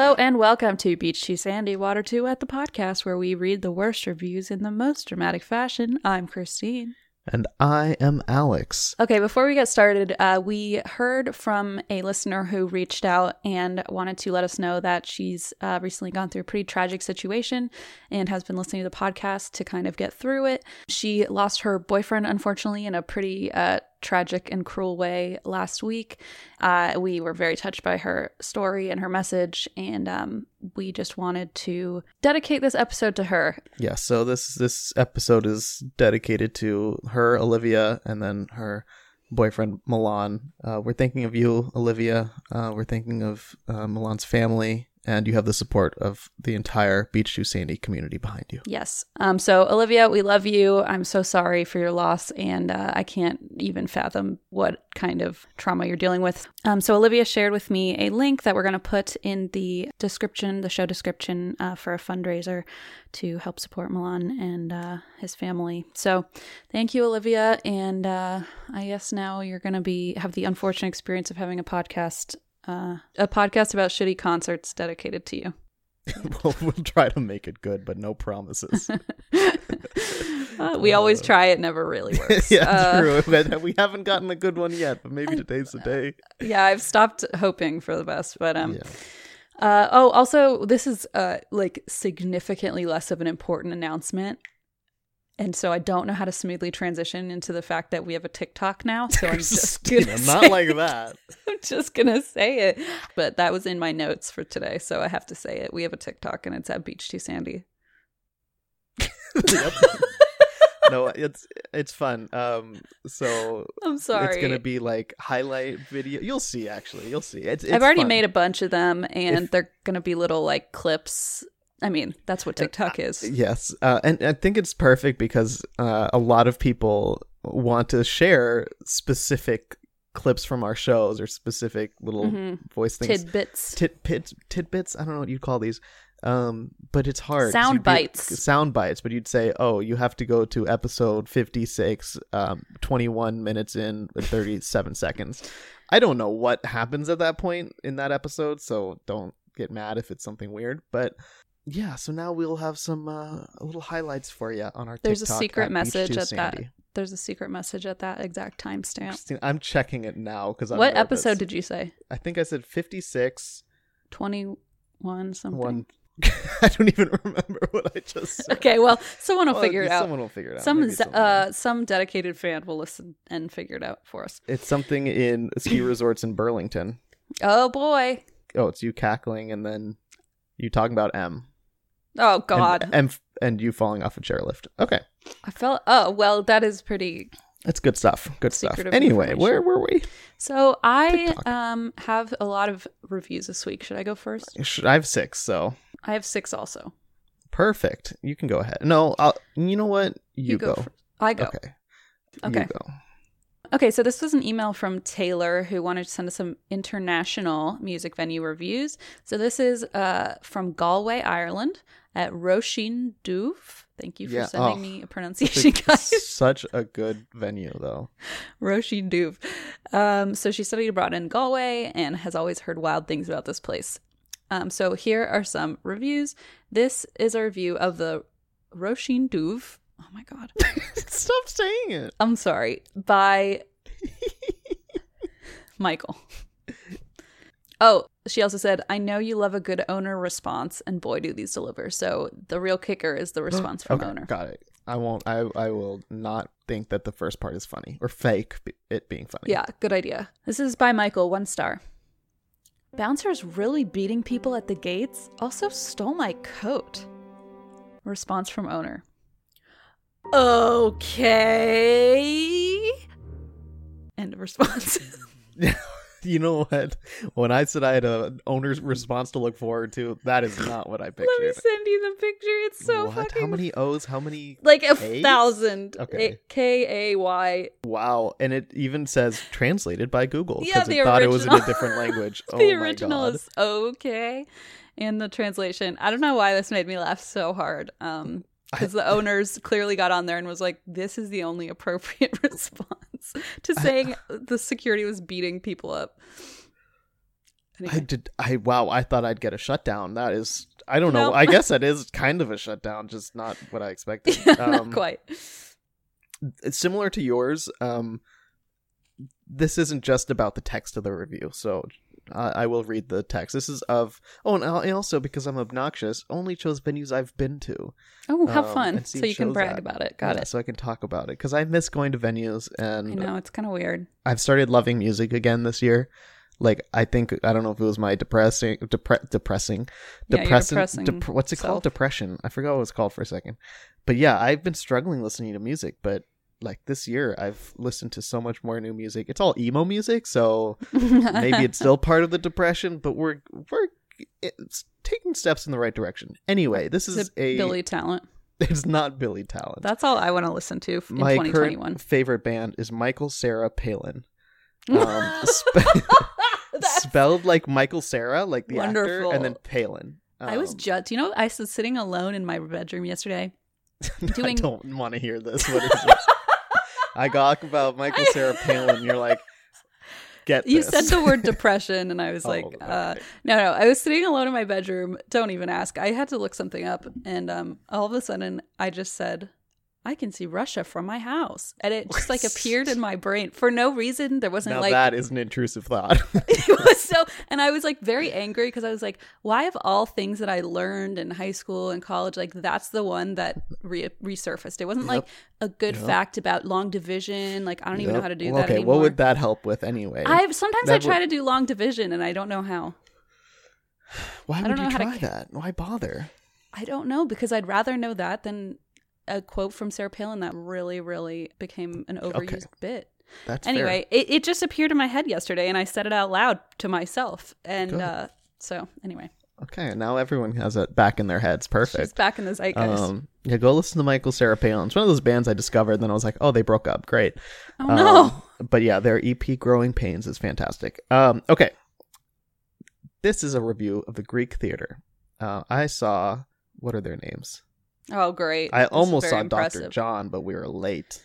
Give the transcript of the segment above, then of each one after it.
Hello and welcome to Beach Too Sandy, Water Too at the podcast where we read the worst reviews in the most dramatic fashion. I'm Christine. And I am Alex. Okay, before we get started, uh, we heard from a listener who reached out and wanted to let us know that she's uh, recently gone through a pretty tragic situation and has been listening to the podcast to kind of get through it. She lost her boyfriend, unfortunately, in a pretty uh, tragic and cruel way last week. Uh, we were very touched by her story and her message, and um, we just wanted to dedicate this episode to her. Yeah, so this this episode is dedicated to her, Olivia, and then her boyfriend Milan. Uh, we're thinking of you, Olivia. Uh, we're thinking of uh, Milan's family, and you have the support of the entire Beach Too Sandy community behind you. Yes. Um, so, Olivia, we love you. I'm so sorry for your loss, and uh, I can't even fathom what kind of trauma you're dealing with. Um, so, Olivia shared with me a link that we're going to put in the description, the show description, uh, for a fundraiser to help support Milan and uh, his family. So, thank you, Olivia. And uh, I guess now you're going to be have the unfortunate experience of having a podcast, uh, a podcast about shitty concerts dedicated to you. we'll, we'll try to make it good, but no promises. Uh, we always try it, never really works. yeah, Uh, true. We haven't gotten a good one yet, but maybe today's the day. yeah, I've stopped hoping for the best, but um. Yeah. Uh, oh, also, this is uh like significantly less of an important announcement, and so I don't know how to smoothly transition into the fact that we have a TikTok now. So I'm just Christina, say, not like that. I'm just gonna say it. But that was in my notes for today, so I have to say it. We have a TikTok, and it's at Beach Too Sandy. Yep. no, it's it's fun. Um, so I'm sorry. it's gonna be like highlight video. You'll see. Actually, you'll see. It's, it's I've already fun. made a bunch of them, and If- they're gonna be little like clips. I mean, that's what TikTok is. Yes, uh, and I think it's perfect because uh, a lot of people want to share specific clips from our shows or specific little Mhm. voice things. Tidbits. Tidbits, tidbits. I don't know what you'd call these. Um, but it's hard. Sound you'd be- bites. Sound bites. But you'd say, oh, you have to go to episode fifty-six, um, twenty-one minutes in, and thirty-seven seconds. I don't know what happens at that point in that episode, so don't get mad if it's something weird. But yeah, so now we'll have some uh, little highlights for you on our. There's a secret at message Beach2 at that. There's a secret message at that exact timestamp. I'm checking it now because I What episode did you say? I think I said fifty-six. 21 something. One. I don't even remember what I just said. Okay, well, someone will Well, figure it out. Someone will figure it out. Some z- uh some dedicated fan will listen and figure it out for us. it's something in ski resorts in Burlington. Oh boy. Oh, it's you cackling and then you talking about M. Oh god. And and, you falling off a chairlift. Okay, I felt Oh, well, that is pretty that's good stuff. Good stuff. Anyway, where were we? So, I TikTok. um have a lot of reviews this week. Should I go first? Should- I have six, so I have 6 also. perfect. You can go ahead. No, I'll. You know what? You, go. first. I go. Okay. Okay. You go. Okay, so this was an email from Taylor who wanted to send us some international music venue reviews. So this is uh, from Galway, Ireland, at Roisin Dubh. Thank you for Yeah, sending oh, me a pronunciation, guys. such a good venue, though. Roisin Dubh. Um, so she studied abroad in Galway and has always heard wild things about this place. Um, so here are some reviews. This is a review of the Roisin Dubh. Oh my god. Stop saying it. I'm sorry, by Michael. Oh, she also said, I know you love a good owner response, and boy, do these deliver. So the real kicker is the response from okay, owner. got it. I won't. I I will not think that the first part is funny or fake it being funny. Yeah, good idea. This is by Michael, one star. Bouncers really beating people at the gates also stole my coat. Response from owner. Okay. End of response. you know what? When I said I had an owner's response to look forward to, that is not what I pictured. Let me send you the picture. It's so what? fucking How many O's? How many? like a K's? thousand. Okay. K A Y. Wow! And it even says translated by Google Yeah, because the it thought it was in a different language. oh the my original is okay, and the translation. I don't know why this made me laugh so hard. Um, because the owners clearly got on there and was like, "This is the only appropriate response to saying the security was beating people up." I did. I wow! I thought I'd get a shutdown. That is. I don't know. I guess that is kind of a shutdown, just not what I expected. not Um, quite. it's similar to yours. Um, this isn't just about the text of the review, so uh, I will read the text. This is of oh, and and also because I'm obnoxious, only chose venues I've been to. Oh, how um, fun! So you can brag about it. Got Yeah, it. So I can talk about it because I miss going to venues, and I know it's kind of weird. I've started loving music again this year. Like I think I don't know if it was my depressing, depre- depressing, Yeah, depressing, depressing dep- what's it self. called? Depression. I forgot what it's called for a second. But yeah, I've been struggling listening to music, but like this year, I've listened to so much more new music. It's all emo music, so maybe it's still part of the depression, but we're we're it's taking steps in the right direction. Anyway, this Is is a Billy Talent. it's not Billy Talent. That's all I want to listen to in My 2021. current favorite band is Michael Cera Palin. Um, spe- spelled like Michael Cera, like the actor, and then Wonderful. Palin. I was Um, just, you know, I was sitting alone in my bedroom yesterday. doing- I don't want to hear this. What is this? I talk about Michael Cera Palin. You're like, get You this. said the word depression, and I was like, uh, no, no. I was sitting alone in my bedroom. Don't even ask. I had to look something up, and um, all of a sudden, I just said, I can see Russia from my house, and it just like appeared in my brain for no reason. There wasn't now like that is an intrusive thought. it was so and i was like very angry because i was like why of all things that i learned in high school and college like that's the one that re- resurfaced it wasn't like a good Yep. fact about long division like i don't even know how to do Well, that okay, anymore what would that help with anyway? i sometimes that i try would- to do long division and i don't know how Why would you how to try that? Why bother? i don't know because i'd rather know that than a quote from sarah palin that really really became an overused bit That's fair. anyway it, it just appeared in my head yesterday and i said it out loud to myself and uh so anyway Okay, now everyone has it back in their heads. she's Perfect. back in the zeitgeist Um, yeah, go listen to Michael Cera Palin. It's one of those bands I discovered, and then I was like, oh, they broke up. Great. oh no Um, but yeah, their EP "Growing Pains" is fantastic. Um, okay, this is a review of the Greek theater. Uh, I saw what are their names? Oh, great! I This almost saw. Doctor John, but we were late.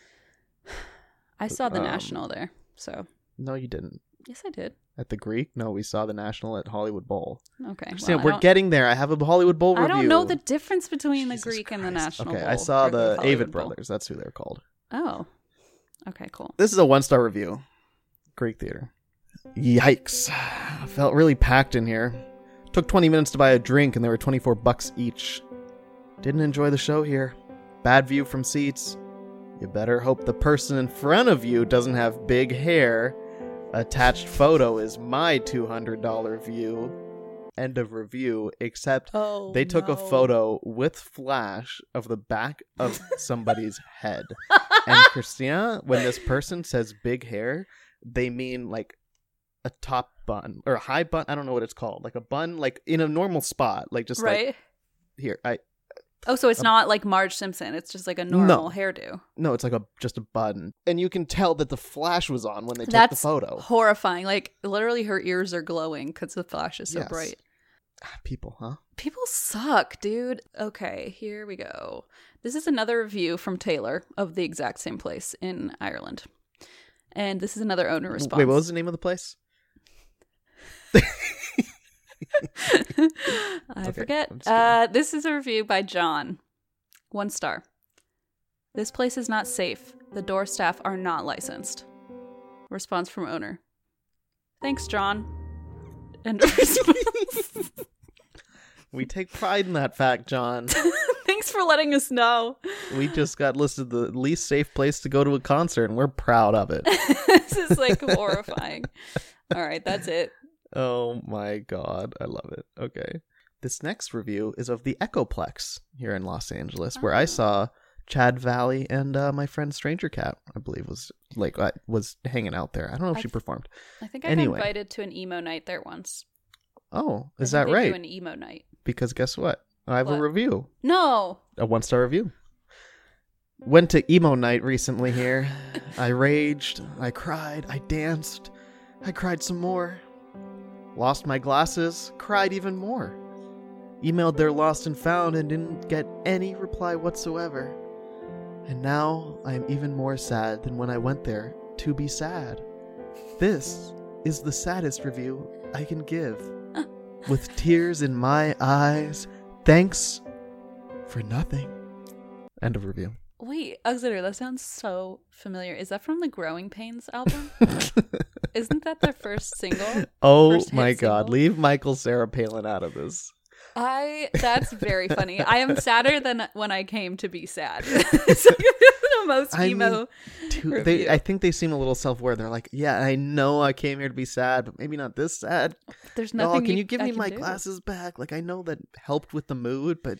I saw the um, National there, so No, you didn't. yes, I did. At the Greek? No, we saw the National at Hollywood Bowl. Okay, well, I we're getting there. I have a Hollywood Bowl I don't know the difference between the Jesus Greek and the National. Okay, Bowl, I saw the Hollywood Avett Bowl. Brothers. That's who they're called. Oh, okay, cool. This is a one star review. Greek theater. Yikes. Felt really packed in here. Took 20 minutes to buy a drink and they were 24 bucks each. Didn't enjoy the show here. Bad view from seats. You better hope the person in front of you doesn't have big hair. Attached photo is my $200 view. End of review, except Oh, they took a photo with flash of the back of somebody's head. And Christian, when this person says big hair, they mean like a top bun or a high bun. I don't know what it's called. Like a bun, like in a normal spot, like just right? like here. I oh, so it's not like Marge Simpson. It's just like a normal hairdo. no, it's like a just a bun, and you can tell that the flash was on when they took That's the photo. horrifying. Like literally, her ears are glowing because the flash is so Yes. bright. Ah, people, huh? People suck, dude. Okay, here we go. This is another review from Taylor of the exact same place in Ireland. And this is another owner response. Wait, what was the name of the place? I Okay, forget. Uh, this is a review by John. One star. This place is not safe. The door staff are not licensed. Response from owner. Thanks, John. End of response. We take pride in that fact, John. Thanks for letting us know. we just got listed the least safe place to go to a concert, and we're proud of it. this is like horrifying. All right, that's it. Oh my god, I love it. Okay. This next review is of the Echoplex here in Los Angeles, where Ah. I saw Chad Valley and uh, my friend Stranger Cat, I believe, was like uh, was hanging out there. I don't know if I she th- performed. I think I Anyway. got invited to an emo night there once. Oh, I is that right? an emo night. Because guess what? I have What? a review, No. a one star review. Went to emo night recently here. I raged, I cried, I danced, I cried some more. Lost my glasses, cried even more. Emailed their lost and found and didn't get any reply whatsoever. And now I am even more sad than when I went there to be sad. This is the saddest review I can give. With tears in my eyes, thanks for nothing. End of review. Wait, Alexander, that sounds so familiar. Is that from the Growing Pains album? Isn't that their first single? oh First my god, single? leave Michael Cera Palin out of this. I that's very funny. I am sadder than when I came to be sad. it's like the most I emo. mean, Too, they, I think they seem a little self-aware. They're like, "Yeah, I know I came here to be sad, but maybe not this sad. There's No, nothing. can you give I me my do. glasses back? Like, I know that helped with the mood, but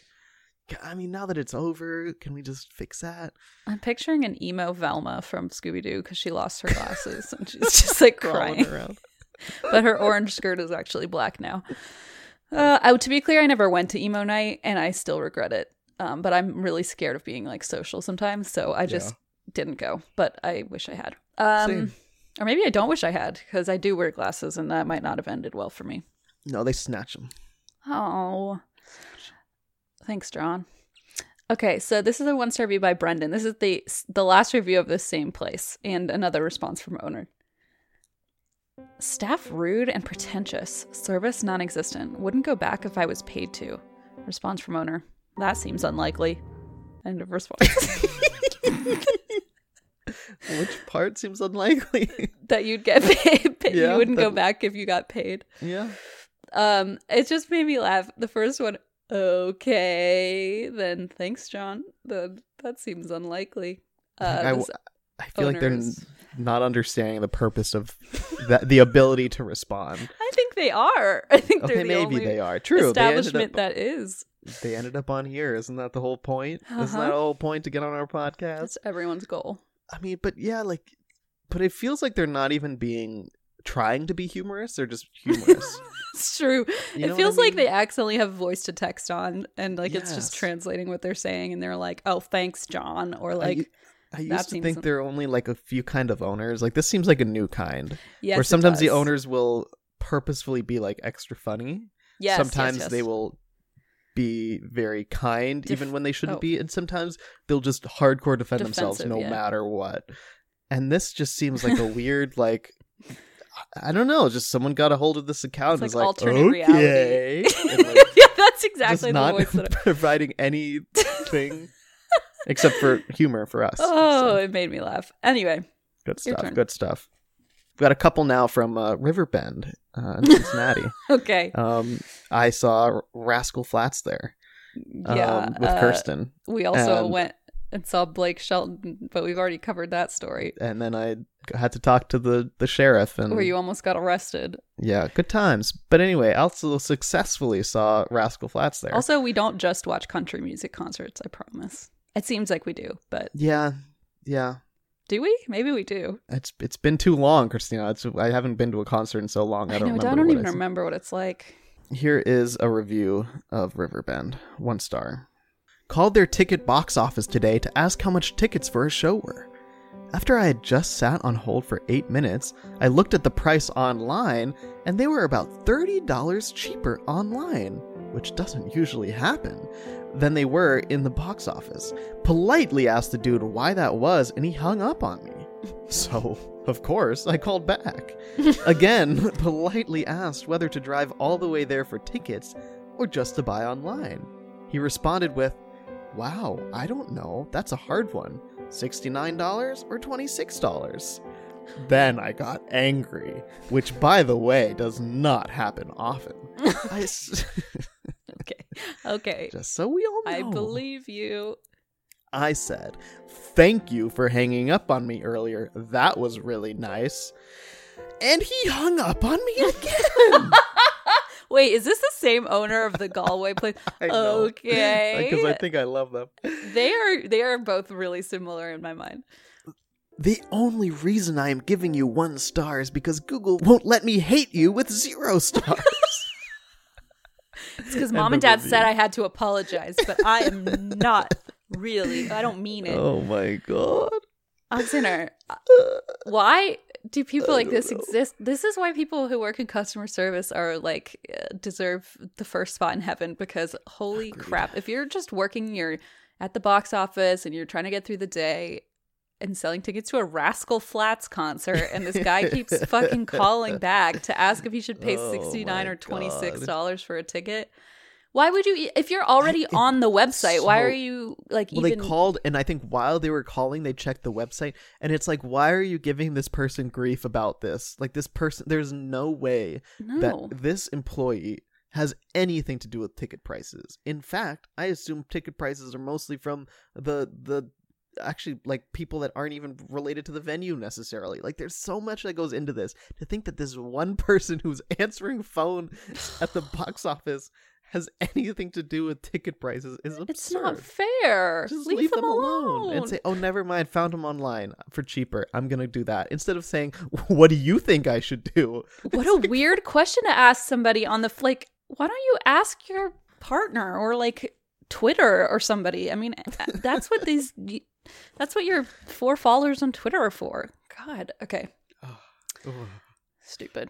I mean, now that it's over, can we just fix that? I'm picturing an emo Velma from Scooby Doo because she lost her glasses and she's just like crying. around. but her orange skirt is actually black now. Uh, I, to be clear, I never went to emo night, and I still regret it. Um, but I'm really scared of being like social sometimes, so I just didn't go. But I wish I had. Um, Same. or maybe I don't wish I had because I do wear glasses, and that might not have ended well for me. No, they snatch them. Oh, thanks, John. Okay, so this is a one star review by Brendan. This is the the last review of this same place, and another response from owner. Staff rude and pretentious. Service non existent. Wouldn't go back if I was paid to. Response from owner. That seems unlikely. End of response. Which part seems unlikely? that you'd get paid. paid- Yeah, you wouldn't go back if you got paid. yeah. Um, it just made me laugh. The first one, okay, then thanks, John. Then that seems unlikely. Uh, I, this I feel like they're not understanding the purpose of that, the ability to respond. I think they are. I think they're Okay, the maybe they are. True. Establishment up, that is. they ended up on here. Isn't that the whole point? Isn't Uh-huh. that the whole point to get on our podcast? That's everyone's goal. I mean, but yeah, like, but it feels like they're not even being trying to be humorous. They're just humorous. It's true. You know it what I feels like they accidentally have voice to text on, and like it's just translating what they're saying, and they're like, "Oh, thanks, John," or I like, I that used to think un- there are only like a few kind of owners. Like this seems like a new kind, "Yes." where sometimes the owners will purposefully be like extra funny. Yes, yes, sometimes yes. they will be very kind Def- even when they shouldn't oh. be and sometimes they'll just hardcore defend themselves no yeah. matter what and this just seems like a weird like i don't know just someone got a hold of this account It's and like was like alternate okay like, yeah, that's exactly the not voice that. I- providing anything except for humor for us Oh, So, it made me laugh. Anyway, good stuff good stuff we've got a couple now from uh, riverbend uh, in cincinnati okay, um, i saw rascal flatts there yeah, um, with uh, Kirsten. We also and- went and saw Blake Shelton, but we've already covered that story And then I had to talk to the, the sheriff and where you almost got arrested. yeah, good times. But anyway, I also successfully saw Rascal Flatts there. Also, we don't just watch country music concerts. I promise. It seems like we do, but yeah, yeah. do we? Maybe we do. It's it's been too long, Christina. It's I haven't been to a concert in so long. I I, don't know. remember. I don't even it's- remember what it's like. Here is a review of Riverbend, one star. Called their ticket box office today to ask how much tickets for a show were. After I had just sat on hold for eight minutes, I looked at the price online, and they were about $30 cheaper online, which doesn't usually happen, than they were in the box office. Politely asked the dude why that was, and he hung up on me. So, of course, I called back. Again, politely asked whether to drive all the way there for tickets or just to buy online. He responded with, Wow, I don't know. That's a hard one. $69 or $26? Then I got angry, which, by the way, does not happen often. S- Okay. Okay. just so we all know. I believe you. I said, Thank you for hanging up on me earlier. That was really nice. And he hung up on me again. Wait, is this the same owner of the Galway place? Okay. Because I think I love them. they are they are both really similar in my mind. The only reason I am giving you one star is because Google won't let me hate you with zero stars. It's because mom of and dad review. said I had to apologize, but I am not really. I don't mean it. oh my god. Alexander, why do people like this know. exist? This is why people who work in customer service are like uh, deserve the first spot in heaven because holy crap, if you're just working, you're at the box office and you're trying to get through the day and selling tickets to a Rascal Flatts concert and this guy keeps fucking calling back to ask if he should pay Oh 69 my or 26 dollars for a ticket. Why would you if you're already it- on the website, why are you like Well, even they called, and I think while they were calling, they checked the website, and it's like, why are you giving this person grief about this? Like, this person, there's no way No. that this employee has anything to do with ticket prices. In fact, I assume ticket prices are mostly from the the actually like people that aren't even related to the venue necessarily. Like there's so much that goes into this. To think that this one person who's answering phone at the box office has anything to do with ticket prices is absurd. It's not fair. Just leave, them, alone. and say, "Oh, never mind. Found them online for cheaper. I'm gonna do that." Instead of saying, "What do you think I should do?" what a weird question to ask somebody on the like. Why don't you ask your partner or like Twitter or somebody? I mean, that's what these. That's what your four followers on Twitter are for. God. Okay. Stupid.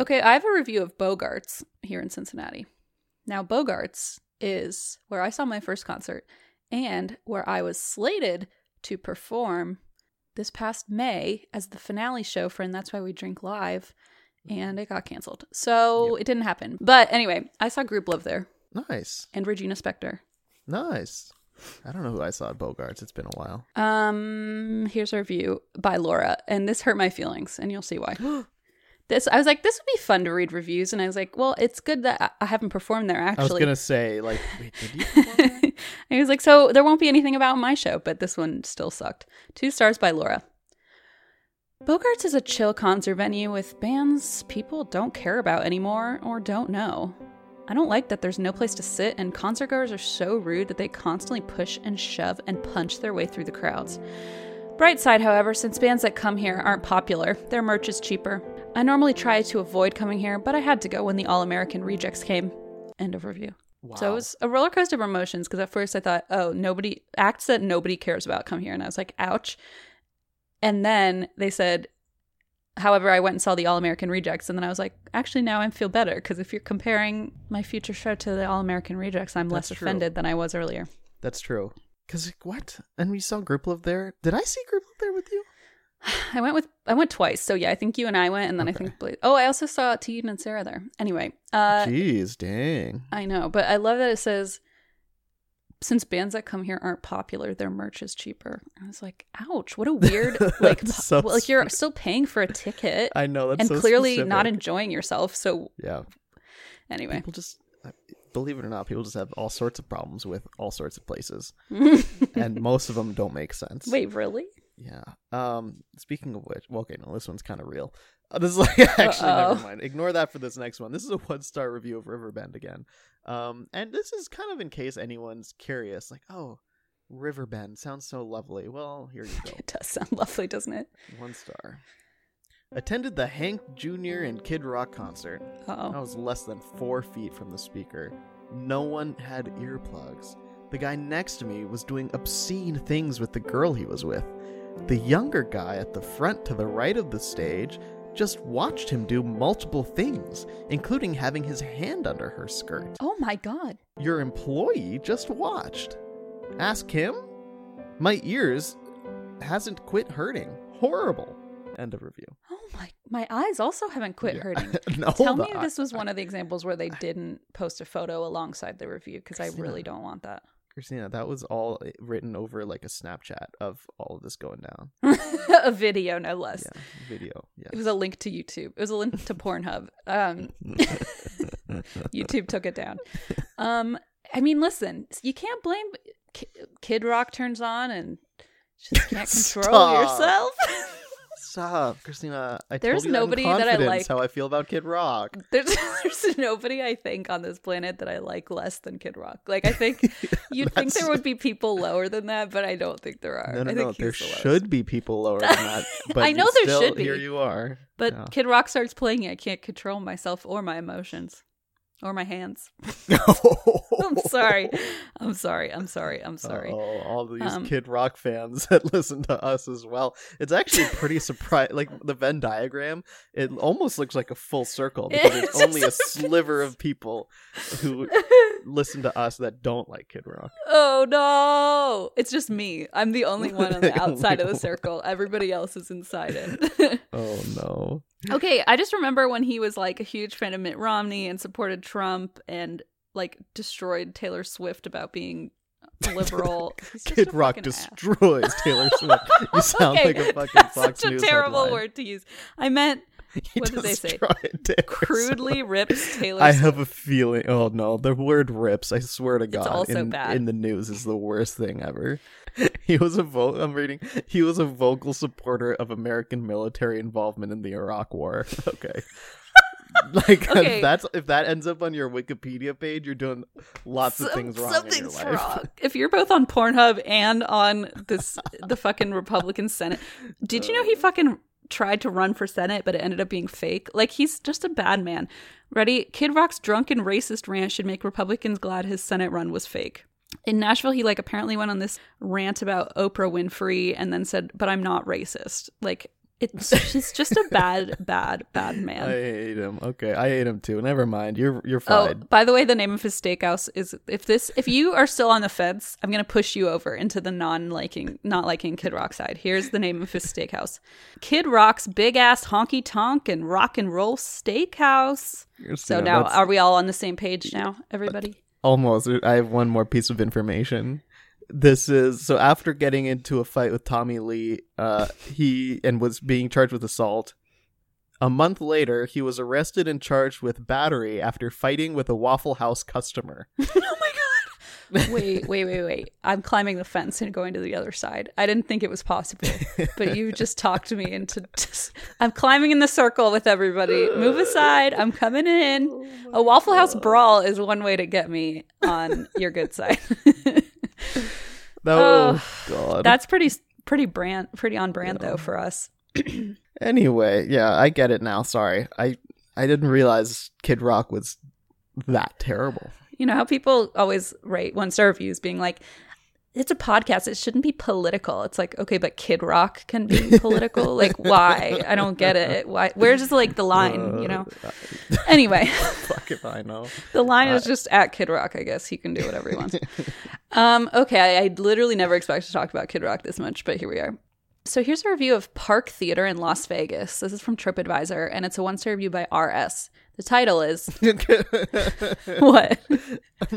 Okay, I have a review of Bogarts here in Cincinnati. Now, Bogarts is where I saw my first concert and where I was slated to perform this past May as the finale show for And That's Why We Drink Live, and it got canceled. So it didn't happen. But anyway, I saw Grouplove there Nice, and Regina Spektor. nice. I don't know who I saw at Bogarts. It's been a while. Um, here's a review by Laura, and this hurt my feelings, and you'll see why. this I was like, this would be fun to read reviews, and I was like, well, it's good that I- I haven't performed there actually. I was gonna say, like, wait, did you? perform there? and he was like, so there won't be anything about my show, but this one still sucked. Two stars by Laura. Bogarts is a chill concert venue with bands people don't care about anymore or don't know. I don't like that there's no place to sit, and concertgoers are so rude that they constantly push and shove and punch their way through the crowds. Bright side, however, since bands that come here aren't popular, their merch is cheaper. I normally try to avoid coming here, but I had to go when the All American Rejects came. End of review. Wow. So it was a roller coaster of emotions because at first I thought, oh, nobody acts that nobody cares about come here, and I was like, ouch. And then they said, however, I went and saw the All American Rejects, and then I was like, actually, now I feel better because if you're comparing my future show to the All American Rejects, I'm less true. offended than I was earlier. That's true. Cause like, what? And we saw Grouplove there. Did I see Grouplove there with you? I went with I went twice, so yeah, I think you and I went, and then I think oh, I also saw Tegan and Sara there. Anyway, uh, Jeez, dang. I know, but I love that it says since bands that come here aren't popular, their merch is cheaper. I was like, ouch, what a weird like That's po- like you're still paying for a ticket I know that's and so clearly specific. not enjoying yourself. So Yeah, anyway, people just believe it or not, people just have all sorts of problems with all sorts of places, and most of them don't make sense. wait, really? Yeah. Um. Speaking of which, well, okay, no, this one's kind of real. Uh, this is like actually Uh-oh. never mind. Ignore that for this next one. This is a one star review of Riverbend again. Um, and this is kind of in case anyone's curious, like, oh, Riverbend sounds so lovely. Well, here you go. It does sound lovely, doesn't it? One star. Attended the Hank Jr. and Kid Rock concert. I Oh, was less than four feet from the speaker. No one had earplugs. The guy next to me was doing obscene things with the girl he was with. The younger guy at the front to the right of the stage just watched him do multiple things, including having his hand under her skirt. oh my god! Your employee just watched. Ask him? My ears hasn't quit hurting. Horrible. End of review. Oh my, my eyes also haven't quit Yeah. hurting. no, Tell me this was one of the examples where they didn't post a photo alongside the review because I really don't want that. Christina, that was all written over like a Snapchat of all of this going down. a video, no less. Yeah, video. It was a link to YouTube. It was a link to Pornhub. Um, YouTube took it down. Um, I mean, listen, you can't blame Ki- Kid Rock turns on and just can't control yourself. Stop, Christina. I There's told you that nobody that I like. How I feel about Kid Rock. there's there's nobody I think on this planet that I like less than Kid Rock. Like I think you'd think there would be people lower than that, but I don't think there are. No, no, I no. There the should be people lower than that. But I know there still- should be. Here you are. But Yeah. Kid Rock starts playing it, I can't control myself or my emotions. Or my hands. I'm sorry. I'm sorry. I'm sorry. I'm sorry. Oh, all these Um, Kid Rock fans that listen to us as well. It's actually pretty surprising. Like the Venn diagram, it almost looks like a full circle because It's there's only a sliver of people who listen to us that don't like Kid Rock. Oh no! It's just me. I'm the only one on the oh The outside of the circle. Everybody else is inside it. Oh no. okay, I just remember when he was like a huge fan of Mitt Romney and supported Trump and like destroyed Taylor Swift about being liberal. Kid Rock fucking ass. destroys Taylor Swift. You sound Okay, like a fucking That's Fox such a News terrible headline. word to use. I meant What did they say? crudely rips Taylor I Swift. have a feeling. Oh no, the word "rips." I swear to God, also in, bad. in the news is the worst thing ever. He was a vo- I'm reading. He was a vocal supporter of American military involvement in the Iraq War. Okay. like Okay. that's if that ends up on your Wikipedia page, you're doing lots of things wrong in your Something's life. wrong. If you're both on Pornhub and on this the fucking Republican Senate, did you know he fucking tried to run for Senate, but it ended up being fake? Like he's just a bad man. Ready? Kid Rock's drunken racist rant should make Republicans glad his Senate run was fake. In Nashville, he like apparently went on this rant about Oprah Winfrey and then said, "But I'm not racist." Like it's he's just a bad, bad, bad man. I hate him. Okay, I hate him too. Never mind. You're you're oh, fine. Oh, by the way, the name of his steakhouse is if this if you are still on the fence, I'm gonna push you over into the non liking not liking Kid Rock side. Here's the name of his steakhouse. Kid Rock's big ass honky tonk and rock and roll steakhouse. So now that's are we all on the same page now, everybody? almost. I have one more piece of information. This is so after getting into a fight with Tommy Lee, uh, he and was being charged with assault. A month later, he was arrested and charged with battery after fighting with a Waffle House customer. oh my god. Wait, wait, wait, wait. I'm climbing the fence and going to the other side. I didn't think it was possible, but you just talked me into just I'm climbing in the circle with everybody. Move aside. I'm coming in. A Waffle House brawl is one way to get me on your good side. Oh, God. That's pretty pretty brand pretty on brand though for us. Anyway, yeah, I get it now. Sorry, I I didn't realize Kid Rock was that terrible. You know how people always write one star reviews being like, it's a podcast. It shouldn't be political. It's like, okay, but Kid Rock can be political. like, why? I don't get it. Why? Where's like the line? You know. Uh, anyway, Fuck if I know. the line is just at Kid Rock. I guess he can do whatever he wants. um. Okay. I, I literally never expected to talk about Kid Rock this much, but here we are. So here's a review of Park Theater in Las Vegas. This is from TripAdvisor, and it's a one-star review by RS. The title is what?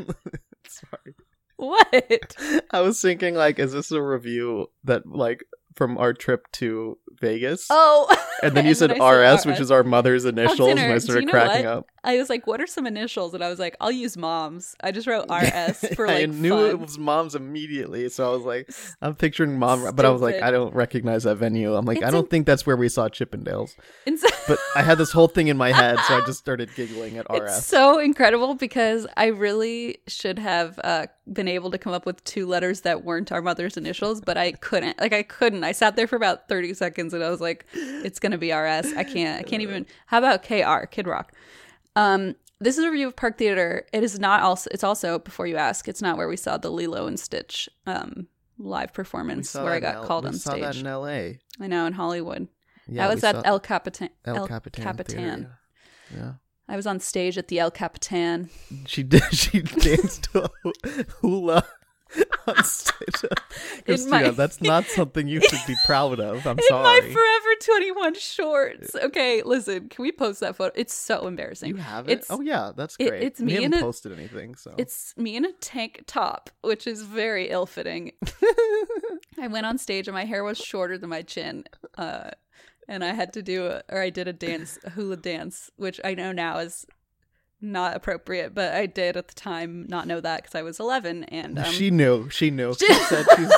Sorry. What? I was thinking, like, is this a review that, like, from our trip to Vegas? Oh, and then you said, I RS, which is our mother's initials, and I started you know cracking what? up. I was like, "What are some initials?" And I was like, "I'll use mom's." I just wrote RS for like I knew fun. it was mom's immediately, so I was like, I'm picturing mom, but I was like, I don't recognize that venue. I'm like, It's I don't in- think that's where we saw Chippendales. So- But I had this whole thing in my head, so I just started giggling at it's RS. so incredible because I really should have uh, been able to come up with two letters that weren't our mother's initials, but I couldn't. Like I couldn't. I sat there for about thirty seconds and I was like, "It's gonna be RS. I can't. I can't even." How about KR Kid Rock? Um, this is a review of Park Theater. It is not also. It's also before you ask. It's not where we saw the Lilo and Stitch um, live performance where I got L- call we on saw that stage. in L.A. I know in Hollywood. Yeah, that was at El Capitan. El Capitan. Capitan. Yeah. yeah. I was on stage at the El Capitan. She did. She danced to hula on stage. Christina, my- that's not something you should be proud of. I'm in sorry. my Forever 21 shorts. Okay, listen, can we post that photo? It's so embarrassing. you have it? It's, oh yeah, that's it- great. it's we me haven't in a- posted anything, so It's me in a tank top, which is very ill fitting. I went on stage and my hair was shorter than my chin. Uh, and I had to do a, or I did a dance, a hula dance, which I know now is not appropriate, but I did at the time not know that because I was 11. And um, she knew. She knew. She said. She's,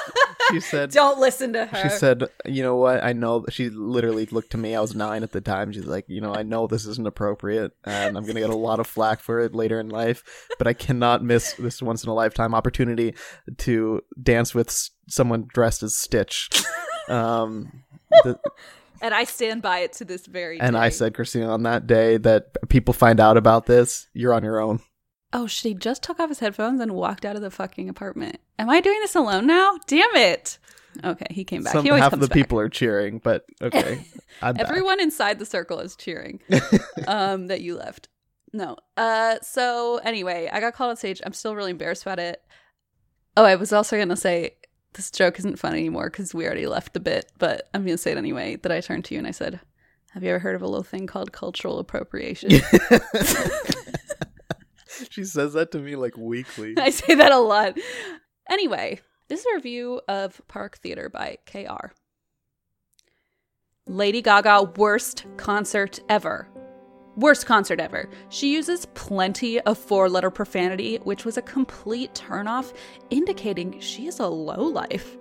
she said. don't listen to her. She said, "You know what? I know." She literally looked to me. I was nine at the time. She's like, "You know, I know this isn't appropriate, and I'm gonna get a lot of flack for it later in life, but I cannot miss this once in a lifetime opportunity to dance with someone dressed as Stitch." Um, the- and I stand by it to this very and I said, Christina, on that day that people find out about this, you're on your own. Oh, shit, he just took off his headphones and walked out of the fucking apartment. Am I doing this alone now? Damn it. Okay, he came back. Some he always half comes of the back. people are cheering, but okay, I'm back. Everyone inside the circle is cheering um, that you left. No. Uh. So anyway, I got called on stage. I'm still really embarrassed about it. Oh, I was also gonna say this joke isn't funny anymore because we already left the bit, but I'm gonna say it anyway. That I turned to you and I said, "Have you ever heard of a little thing called cultural appropriation?" she says that to me like weekly. I say that a lot. Anyway, this is a review of Park Theater by KR. Lady Gaga, worst concert ever. Worst concert ever. She uses plenty of four letter profanity, which was a complete turnoff, indicating she is a lowlife.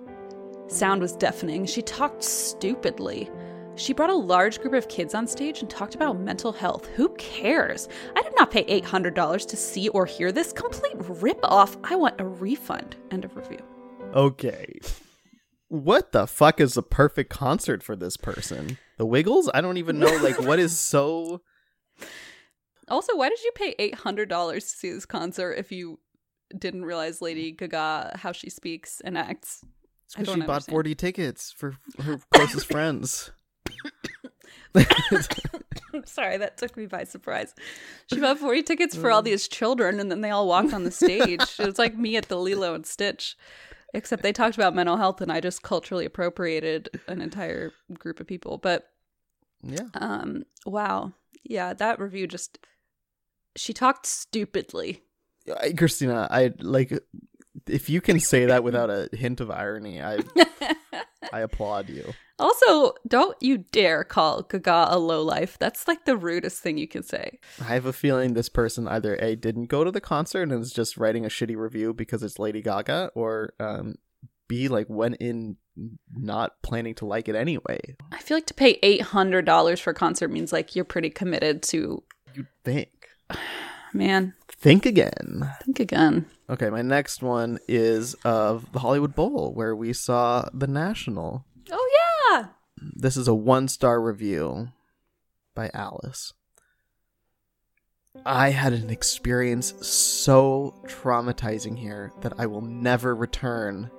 Sound was deafening. She talked stupidly. She brought a large group of kids on stage and talked about mental health. Who cares? I did not pay $800 to see or hear this complete rip-off. I want a refund. End of review. Okay. What the fuck is the perfect concert for this person? The Wiggles? I don't even know like what is so Also, why did you pay $800 to see this concert if you didn't realize Lady Gaga, how she speaks and acts? Because she bought 40 tickets for her closest friends. I'm sorry, that took me by surprise. She bought 40 tickets for all these children and then they all walked on the stage. it was like me at the Lilo and Stitch, except they talked about mental health and I just culturally appropriated an entire group of people. But Yeah. um wow. Yeah, that review just she talked stupidly. I, Christina, I like if you can say that without a hint of irony, I I applaud you. also, don't you dare call Gaga a lowlife. That's like the rudest thing you can say. I have a feeling this person either A didn't go to the concert and is just writing a shitty review because it's Lady Gaga or um B like went in not planning to like it anyway. I feel like to pay $800 for a concert means like you're pretty committed to You think. man, Think again. think again. Okay, my next one is of the Hollywood Bowl, where we saw The National. Oh yeah. This is a one star review by Alice. I had an experience so traumatizing here that I will never return.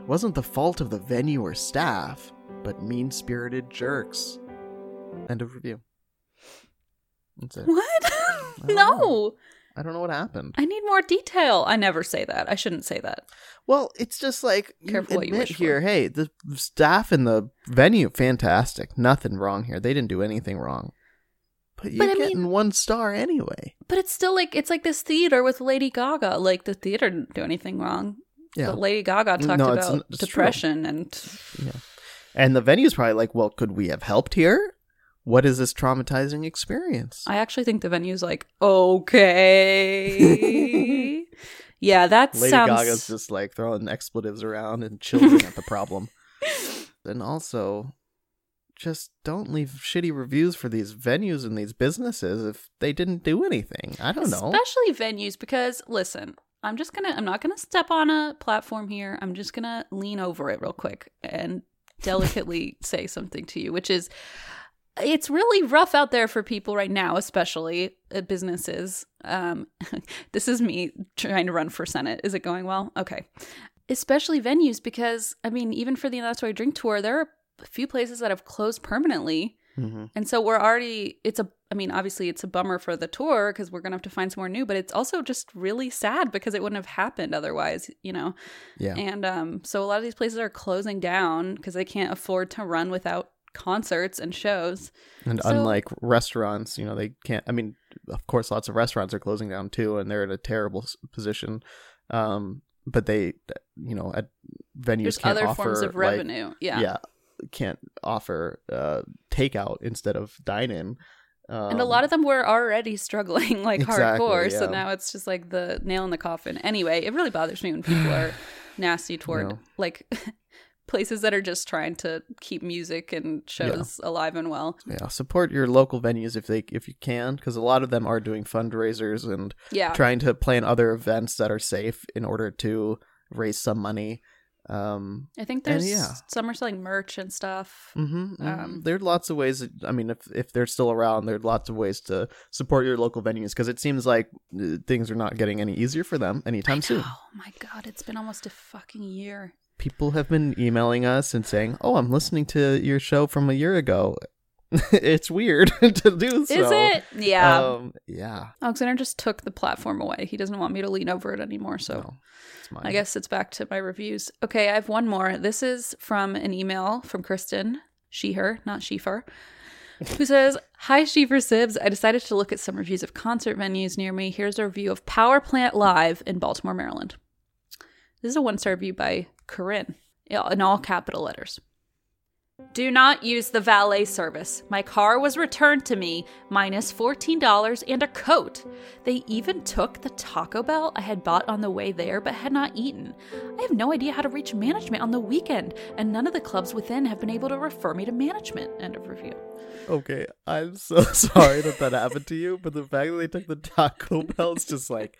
It wasn't the fault of the venue or staff, but mean spirited jerks. End of review. What? don't no. I don't know what happened. I need more detail. I never say that. I shouldn't say that. Well, it's just like you Careful what you admit wish here. for. Hey, the staff in the venue, fantastic. Nothing wrong here. They didn't do anything wrong. But you're But I mean- getting one star anyway. But it's still like it's like this theater with Lady Gaga. Like the theater didn't do anything wrong. Yeah, But Lady Gaga talked No, about it's true. depression and yeah, and the venue's probably like, well, could we have helped here? What is this traumatizing experience? I actually think the venue's like, okay. yeah, that Lady sounds Gaga's just like throwing expletives around and children at the problem. And also, just don't leave shitty reviews for these venues and these businesses if they didn't do anything. I don't know. Especially venues because listen, I'm just gonna I'm not gonna step on a platform here. I'm just gonna lean over it real quick and delicately say something to you, which is it's really rough out there for people right now, especially at businesses. Um, this is me trying to run for Senate. Is it going well? Okay. Especially venues, because I mean, even for the That's Why I Drink tour, there are a few places that have closed permanently. Mhm. And so we're already, it's a I mean, obviously it's a bummer for the tour because we're gonna have to find somewhere new, but it's also just really sad because it wouldn't have happened otherwise, you know. Yeah. And um, so a lot of these places are closing down because they can't afford to run without concerts and shows. And So- unlike restaurants, you know, they can't. I mean, of course, lots of restaurants are closing down too, and they're in a terrible position. Um, but they, you know, at venues can't other offer forms of like, revenue. yeah. yeah, can't offer uh takeout instead of dine in. Um, And a lot of them were already struggling like Exactly, hardcore. So now it's just like the nail in the coffin. Anyway, it really bothers me when people are nasty toward No. like places that are just trying to keep music and shows alive and well. yeah, support your local venues if they if you can, because a lot of them are doing fundraisers and Yeah. trying to plan other events that are safe in order to raise some money. Um, I think And there's yeah. some are selling merch and stuff. Mm-hmm, Um, there are lots of ways. I mean, if if they're still around, there are lots of ways to support your local venues because it seems like uh, things are not getting any easier for them anytime soon. Oh my god, it's been almost a fucking year. People have been emailing us and saying, "Oh, I'm listening to your show from a year ago." it's weird to do so. Is it? Yeah. Um, yeah. Alexander just took the platform away. He doesn't want me to lean over it anymore, so No. I guess it's back to my reviews. Okay, I have one more. This is from an email from Kristen, she, her, not Schiefer, who says, Hi, Schiefer Sibs. I decided to look at some reviews of concert venues near me. Here's a review of Power Plant Live in Baltimore, Maryland. This is a one star review by Corinne in all capital letters. Do not use the valet service. My car was returned to me minus $14 and a coat. They even took the Taco Bell I had bought on the way there but had not eaten. I have no idea how to reach management on the weekend, and none of the clubs within have been able to refer me to management. End of review. Okay, I'm so sorry that that happened to you, but the fact that they took the Taco Bell is just like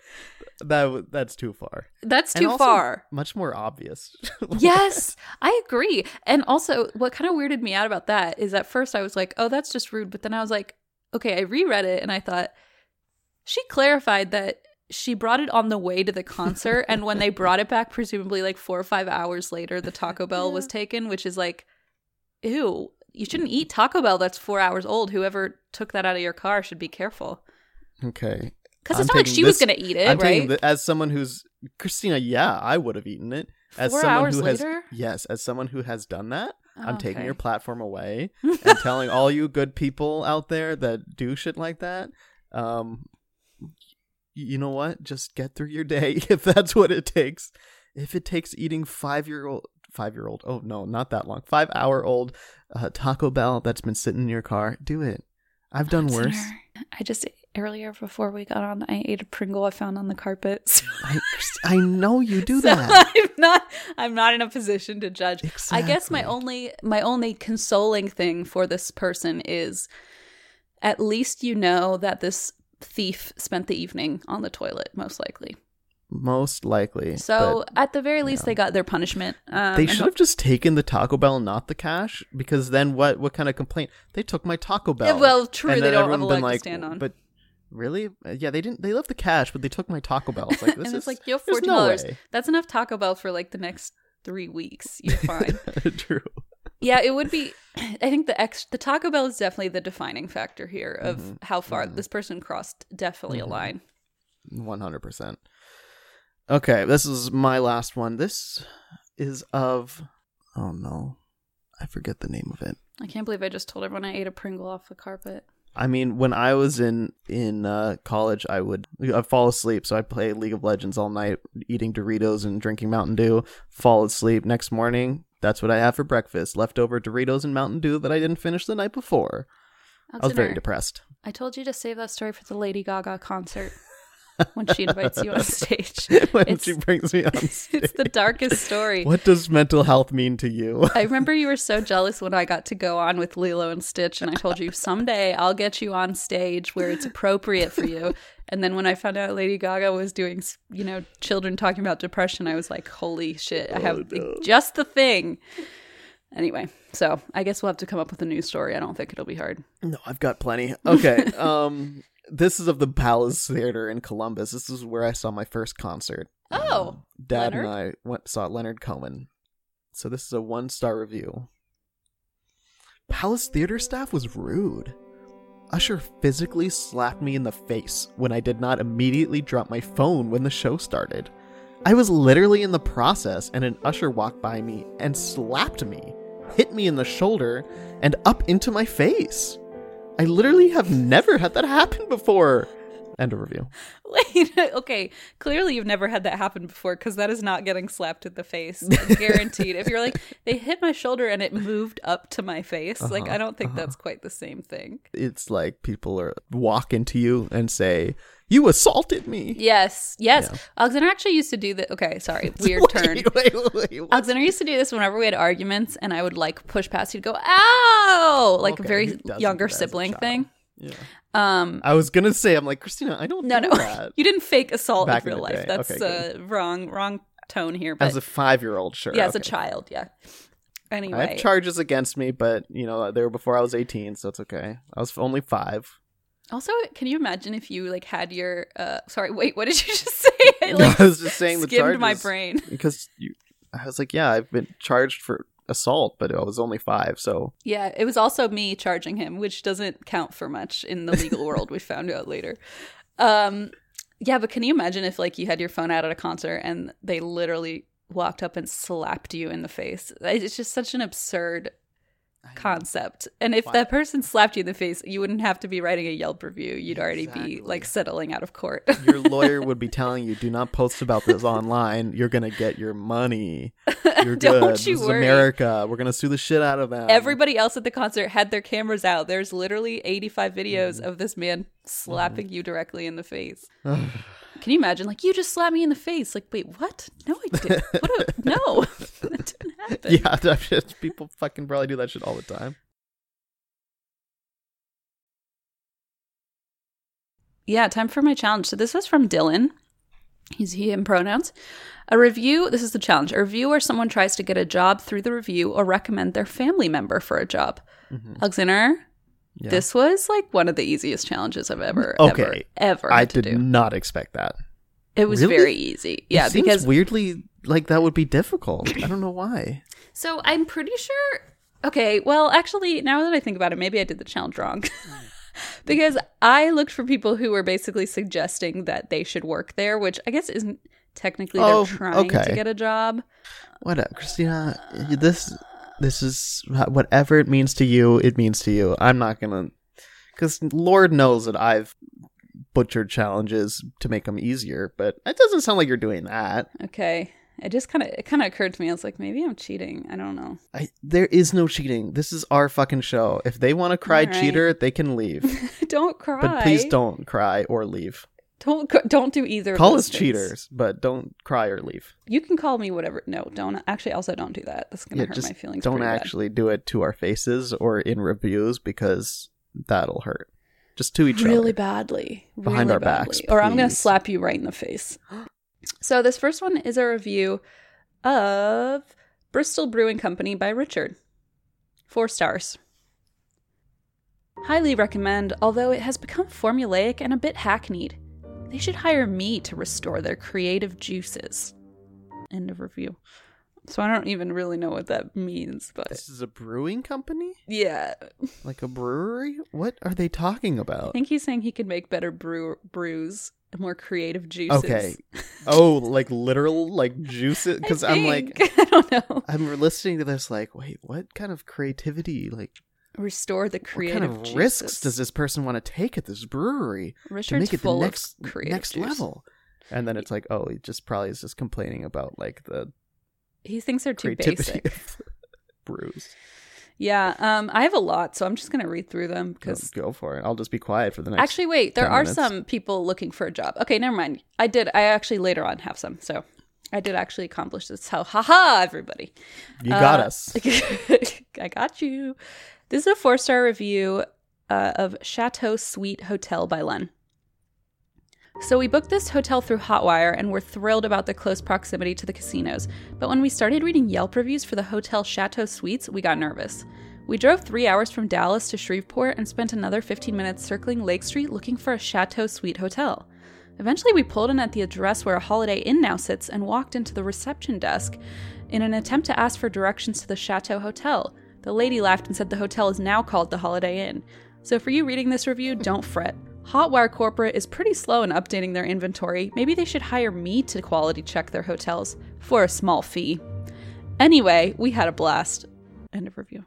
that. That's too far. That's And too also far. Much more obvious. yes, I agree. And also, what kind of weirded me out about that is at first I was like, oh, that's just rude. But then I was like, okay, I reread it and I thought, she clarified that she brought it on the way to the concert. and when they brought it back, presumably like four or five hours later, the Taco Bell was taken, which is like, ew, you shouldn't eat Taco Bell that's four hours old. Whoever took that out of your car should be careful. okay. Because it's I'm not like taking she was going to eat it, I'm right? the, as someone who's Christina. Yeah, I would have eaten it. As Four someone hours who has yes, as someone who has done that, I'm taking your platform away and telling all you good people out there that do shit like that. Um, you know what? Just get through your day if that's what it takes. If it takes eating five year old, five year old, oh no, not that long, five hour old uh, Taco Bell that's been sitting in your car, do it. I've done worse. Sinner. I just earlier before we got on, I ate a Pringle I found on the carpet. So, I, I know you do so that. I'm not I'm not in a position to judge. I guess my only my only consoling thing for this person is at least you know that this thief spent the evening on the toilet, most likely. Most likely. So but at the very least, they got their punishment. Um, they should have just taken the Taco Bell, not the cash, because then what? What kind of complaint? They took my Taco Bell. Yeah, well, true, they don't have a leg been to stand on. But really, Uh, yeah, they didn't. They left the cash, but they took my Taco Bell. It's like this and is it's like you have there's fourteen no dollars. That's enough Taco Bell for like the next three weeks. You're fine. True. Yeah, it would be. I think the ex the Taco Bell is definitely the defining factor here of Mm-hmm. how far this person crossed definitely a line. One hundred percent. Okay, this is my last one. This is of. Oh no, I forget the name of it. I can't believe I just told everyone I ate a Pringle off the carpet. I mean, when I was in in uh, college, I would I'd fall asleep. So I'd play League of Legends all night, eating Doritos and drinking Mountain Dew. Fall asleep. Next morning, that's what I have for breakfast: leftover Doritos and Mountain Dew that I didn't finish the night before. I was very depressed. I told you to save that story for the Lady Gaga concert when she invites you on stage. when It's- she brings me on stage. It's the darkest story. What does mental health mean to you? I remember you were so jealous when I got to go on with Lilo and Stitch, and I told you someday I'll get you on stage where it's appropriate for you. And then when I found out Lady Gaga was doing, you know, children talking about depression, I was like, holy shit, I have oh, just the thing. Anyway, so I guess we'll have to come up with a new story. I don't think it'll be hard. No, I've got plenty. Okay. um this is of the Palace Theater in Columbus. This is where I saw my first concert. Oh, Um, Dad Leonard? and I went saw Leonard Cohen. So this is a one star review. Palace Theater staff was rude. Usher physically slapped me in the face when I did not immediately drop my phone when the show started. I was literally in the process, and an usher walked by me and slapped me, hit me in the shoulder, and up into my face. I literally have never had that happen before. End of review. Wait, okay. Clearly, you've never had that happen before because that is not getting slapped in the face. Guaranteed. if you're like, they hit my shoulder and it moved up to my face, like, Uh-huh, I don't think that's quite the same thing. It's like people are walk into you and say, "You assaulted me." Yes, yes. Yeah. Alexander actually used to do that. Okay, sorry. Weird turn. Wait, wait, wait. Alexander used to do this whenever we had arguments, and I would like push past. He'd go, "Ow!" Like Okay, a very younger sibling thing. Yeah. Um, I was gonna say, I'm like Christina. I don't no, do no, that. you didn't fake assault Back in in real the life. day. That's Okay, uh, wrong, wrong tone here. But As a five year old, sure. yeah, as a child, yeah. Anyway, I have charges against me, but you know they were before I was 18, so it's okay. I was only five. also, can you imagine if you like had your? uh Sorry, wait, what did you just say? I, like, I was just saying the skimmed my brain. because you, I was like, yeah, I've been charged for assault, but I was only five, so Yeah, it was also me charging him, which doesn't count for much in the legal world. We found out later. Um, yeah, but can you imagine if like you had your phone out at a concert and they literally walked up and slapped you in the face? It's just such an absurd concept. And if that person slapped you in the face, you wouldn't have to be writing a Yelp review. You'd already be like settling out of court. your lawyer would be telling you, "Do not post about this online. You're gonna get your money. You're Don't good. you this is worry. America. We're gonna sue the shit out of them." Everybody else at the concert had their cameras out. There's literally 85 videos Mm-hmm. of this man slapping you directly in the face. Can you imagine? Like, you just slapped me in the face. Like, wait, what? No, I didn't. What a, no, that didn't happen. yeah, that shit, people fucking probably do that shit all the time. Yeah, time for my challenge. So this is from Dylan. He's he in pronouns. A review. This is the challenge. A review where someone tries to get a job through the review or recommend their family member for a job. Mm-hmm. Alexander, Yeah. this was like one of the easiest challenges I've ever, Okay. ever, ever I did do. not expect that. It was Really? very easy. Yeah, because weirdly like that would be difficult. I don't know why. so I'm pretty sure. Okay, well, actually, now that I think about it, maybe I did the challenge wrong. because I looked for people who were basically suggesting that they should work there, which I guess isn't technically Oh, they're trying to get a job. What, Christina? This this is whatever it means to you. It means to you. I'm not gonna, because Lord knows that I've butchered challenges to make them easier, but it doesn't sound like you're doing that. Okay. It just kind of it kind of occurred to me. I was like, maybe I'm cheating. I don't know. I, there is no cheating. This is our fucking show. If they want to cry right. cheater, they can leave. don't cry. But please don't cry or leave. Don't don't do either. of Call those us things. cheaters, but don't cry or leave. You can call me whatever. No, don't. Actually, also don't do that. That's gonna Yeah, hurt my feelings. don't pretty bad. actually do it to our faces or in reviews because that'll hurt. Just to each really other. Really badly Behind really our backs, badly. or i'm gonna slap you right in the face so this first one is a review of bristol brewing company by richard four stars highly recommend although it has become formulaic and a bit hackneyed they should hire me to restore their creative juices end of review so i don't even really know what that means but This is a brewing company? yeah Like a brewery? What are they talking about? I think he's saying he could make better brew brews and more creative juices. Okay. Oh, like literal like juices because I'm like. I don't know. I'm listening to this like, wait, what kind of creativity like Restore the what creative kind of juices. risks does this person want to take at this brewery to Richard's make it the next next juice. level? And then it's like, oh, he just probably is just complaining about like the He thinks they're too basic. brews. Yeah, um, I have a lot, so I'm just gonna read through them Go, because go for it. I'll just be quiet for the next. actually, wait, there are minutes. some people looking for a job. Okay, never mind. I did. I actually later on have some, so I did actually accomplish this. So, haha, everybody. you got Uh, us. I got you. This is a four star review uh, of Chateau Suite Hotel by Len. So we booked this hotel through Hotwire and were thrilled about the close proximity to the casinos. But when we started reading Yelp reviews for the hotel Chateau Suites, we got nervous. We drove three hours from Dallas to Shreveport and spent another 15 minutes circling Lake Street looking for a Chateau Suite hotel. Eventually, we pulled in at the address where a Holiday Inn now sits and walked into the reception desk in an attempt to ask for directions to the Chateau Hotel. The lady laughed and said the hotel is now called the Holiday Inn. So for you reading this review, don't fret. Hotwire Corporate is pretty slow in updating their inventory. Maybe they should hire me to quality check their hotels for a small fee. Anyway, we had a blast. End of review.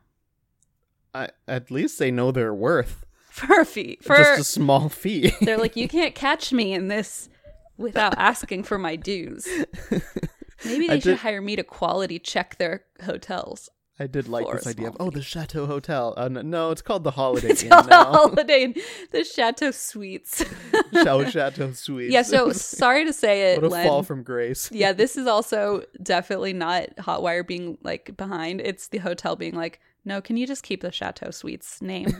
I, at least they know their worth. For a fee. For Just a small fee. they're like, you can't catch me in this without asking for my dues. Maybe they I should hire me to quality check their hotels. I did like this idea of oh the Chateau Hotel. Uh, no, it's called the Holiday It's Inn the now. Holiday Inn, the Chateau Suites. Chateau Chateau Suite. yeah, so sorry to say it, what a Len. fall from grace. yeah, this is also definitely not Hotwire being like behind. It's the hotel being like, no, can you just keep the Chateau Suites name?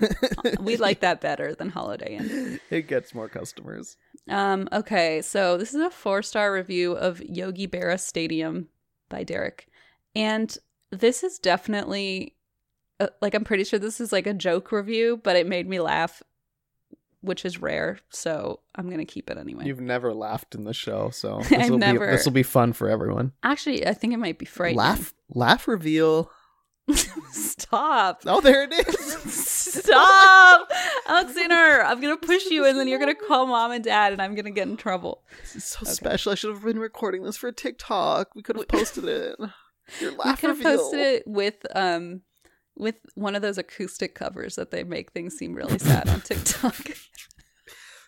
we like that better than Holiday Inn. It gets more customers. Um, okay, so this is a four star review of Yogi Berra Stadium by Derek. And this is definitely, uh, like, I'm pretty sure this is like a joke review, but it made me laugh, which is rare. So I'm to keep it anyway. You've never laughed in the show, so this will be never- this will be fun for everyone. Actually, I think it might be frightening. Laugh laugh reveal. Stop. Oh, there it is. Stop! Alexander, I'm going to push you and then you're going to call mom and dad and I'm going to get in trouble. This is so special. I should have been recording this for TikTok. We could have posted it. Your we laugh could have posted it with um with one of those acoustic covers that they make things seem really sad on TikTok.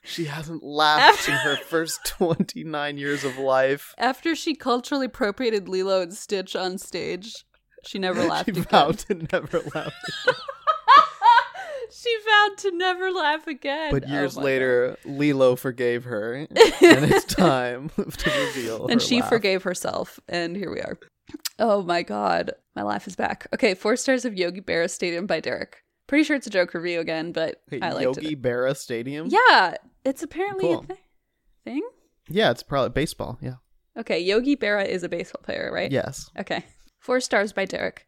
She hasn't laughed in her first 29 years of life. After she culturally appropriated Lilo and Stitch on stage, she never laughed She again. vowed to never laugh. she vowed to never laugh again. But Oh years my later, Lilo forgave her, and it's time to reveal. and she laugh. forgave herself, and here we are. Oh my god, my laugh is back. Okay, four stars of Yogi Berra Stadium by Derek. Pretty sure it's a joke review again, but Hey, I liked it. Yogi it. Berra Stadium. Yeah, it's apparently Cool. a thi- thing. yeah, it's probably baseball. Yeah. Okay, Yogi Berra is a baseball player, right? Yes. Okay. Four stars by Derek.